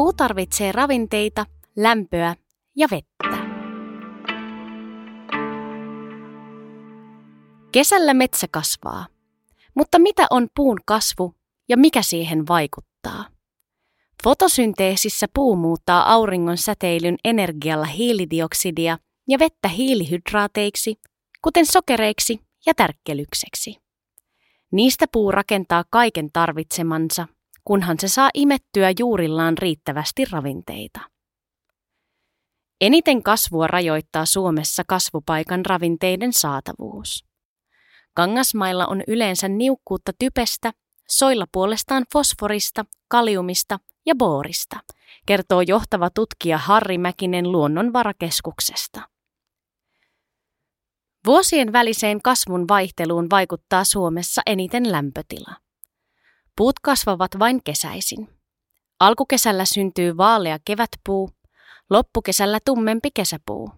Puu tarvitsee ravinteita, lämpöä ja vettä. Kesällä metsä kasvaa. Mutta mitä on puun kasvu ja mikä siihen vaikuttaa? Fotosynteesissä puu muuttaa auringon säteilyn energialla hiilidioksidia ja vettä hiilihydraateiksi, kuten sokereiksi ja tärkkelykseksi. Niistä puu rakentaa kaiken tarvitsemansa, kunhan se saa imettyä juurillaan riittävästi ravinteita. Eniten kasvua rajoittaa Suomessa kasvupaikan ravinteiden saatavuus. Kangasmailla on yleensä niukkuutta typestä, soilla puolestaan fosforista, kaliumista ja boorista, kertoo johtava tutkija Harri Mäkinen Luonnonvarakeskuksesta. Vuosien väliseen kasvun vaihteluun vaikuttaa Suomessa eniten lämpötila. Puut kasvavat vain kesäisin. Alkukesällä syntyy vaalea kevätpuu, loppukesällä tummempi kesäpuu.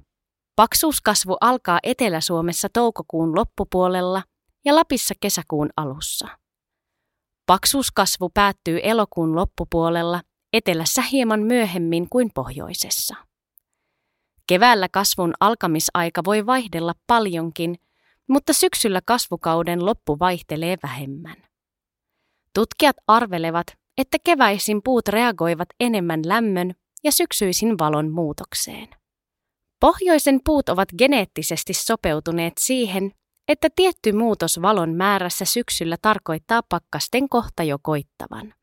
Paksuuskasvu alkaa Etelä-Suomessa toukokuun loppupuolella ja Lapissa kesäkuun alussa. Paksuuskasvu päättyy elokuun loppupuolella, etelässä hieman myöhemmin kuin pohjoisessa. Keväällä kasvun alkamisaika voi vaihdella paljonkin, mutta syksyllä kasvukauden loppu vaihtelee vähemmän. Tutkijat arvelevat, että keväisin puut reagoivat enemmän lämmön ja syksyisin valon muutokseen. Pohjoisen puut ovat geneettisesti sopeutuneet siihen, että tietty muutos valon määrässä syksyllä tarkoittaa pakkasten kohta jo koittavan.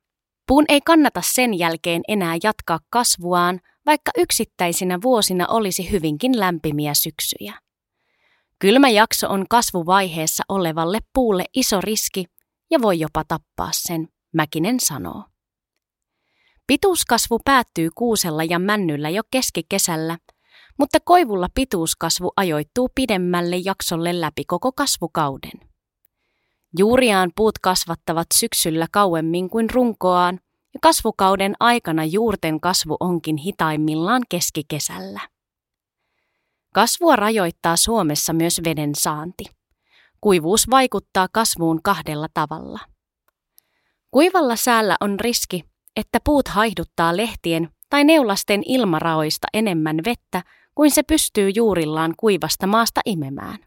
Puun ei kannata sen jälkeen enää jatkaa kasvuaan, vaikka yksittäisinä vuosina olisi hyvinkin lämpimiä syksyjä. Kylmä jakso on kasvuvaiheessa olevalle puulle iso riski ja voi jopa tappaa sen, Mäkinen sanoo. Pituuskasvu päättyy kuusella ja männyllä jo keskikesällä, mutta koivulla pituuskasvu ajoittuu pidemmälle jaksolle läpi koko kasvukauden. Juuriaan puut kasvattavat syksyllä kauemmin kuin runkoaan, ja kasvukauden aikana juurten kasvu onkin hitaimmillaan keskikesällä. Kasvua rajoittaa Suomessa myös veden saanti. Kuivuus vaikuttaa kasvuun kahdella tavalla. Kuivalla säällä on riski, että puut haihduttaa lehtien tai neulasten ilmaraoista enemmän vettä kuin se pystyy juurillaan kuivasta maasta imemään.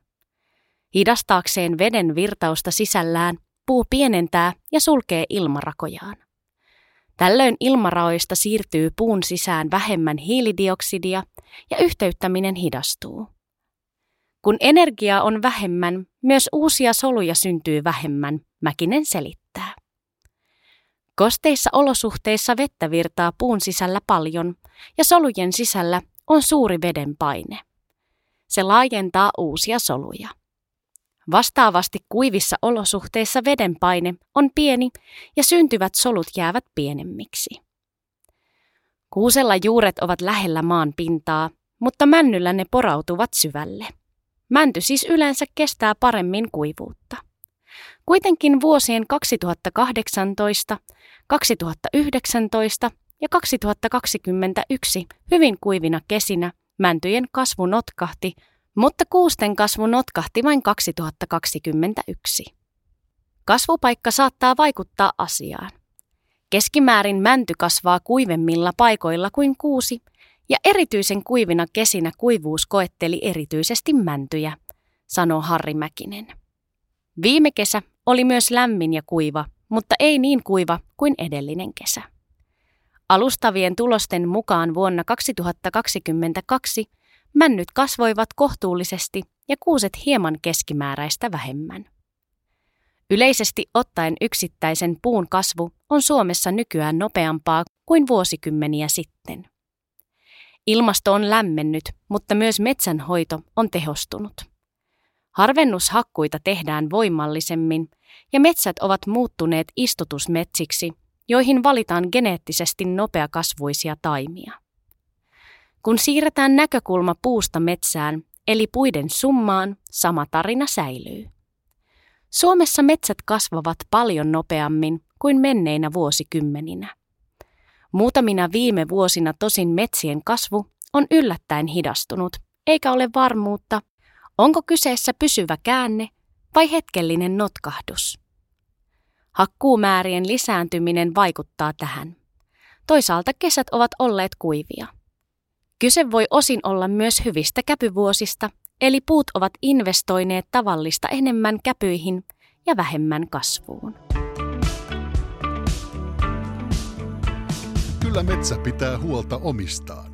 Hidastaakseen veden virtausta sisällään, puu pienentää ja sulkee ilmarakojaan. Tällöin ilmaraoista siirtyy puun sisään vähemmän hiilidioksidia ja yhteyttäminen hidastuu. Kun energiaa on vähemmän, myös uusia soluja syntyy vähemmän, Mäkinen selittää. Kosteissa olosuhteissa vettä virtaa puun sisällä paljon ja solujen sisällä on suuri veden paine. Se laajentaa uusia soluja. Vastaavasti kuivissa olosuhteissa veden paine on pieni ja syntyvät solut jäävät pienemmiksi. Kuusella juuret ovat lähellä maan pintaa, mutta männyllä ne porautuvat syvälle. Mänty siis yleensä kestää paremmin kuivuutta. Kuitenkin vuosien 2018, 2019 ja 2021 hyvin kuivina kesinä mäntyjen kasvu notkahti, mutta kuusten kasvu notkahti vain 2021. Kasvupaikka saattaa vaikuttaa asiaan. Keskimäärin mänty kasvaa kuivemmilla paikoilla kuin kuusi, ja erityisen kuivina kesinä kuivuus koetteli erityisesti mäntyjä, sanoo Harri Mäkinen. Viime kesä oli myös lämmin ja kuiva, mutta ei niin kuiva kuin edellinen kesä. Alustavien tulosten mukaan vuonna 2022 männyt kasvoivat kohtuullisesti ja kuuset hieman keskimääräistä vähemmän. Yleisesti ottaen yksittäisen puun kasvu on Suomessa nykyään nopeampaa kuin vuosikymmeniä sitten. Ilmasto on lämmennyt, mutta myös metsänhoito on tehostunut. Harvennushakkuita tehdään voimallisemmin ja metsät ovat muuttuneet istutusmetsiksi, joihin valitaan geneettisesti nopeakasvuisia taimia. Kun siirretään näkökulma puusta metsään, eli puiden summaan, sama tarina säilyy. Suomessa metsät kasvavat paljon nopeammin kuin menneinä vuosikymmeninä. Muutamina viime vuosina tosin metsien kasvu on yllättäen hidastunut, eikä ole varmuutta, onko kyseessä pysyvä käänne vai hetkellinen notkahdus. Hakkuumäärien lisääntyminen vaikuttaa tähän. Toisaalta kesät ovat olleet kuivia. Kyse voi osin olla myös hyvistä käpyvuosista, eli puut ovat investoineet tavallista enemmän käpyihin ja vähemmän kasvuun. Kyllä metsä pitää huolta omistaan.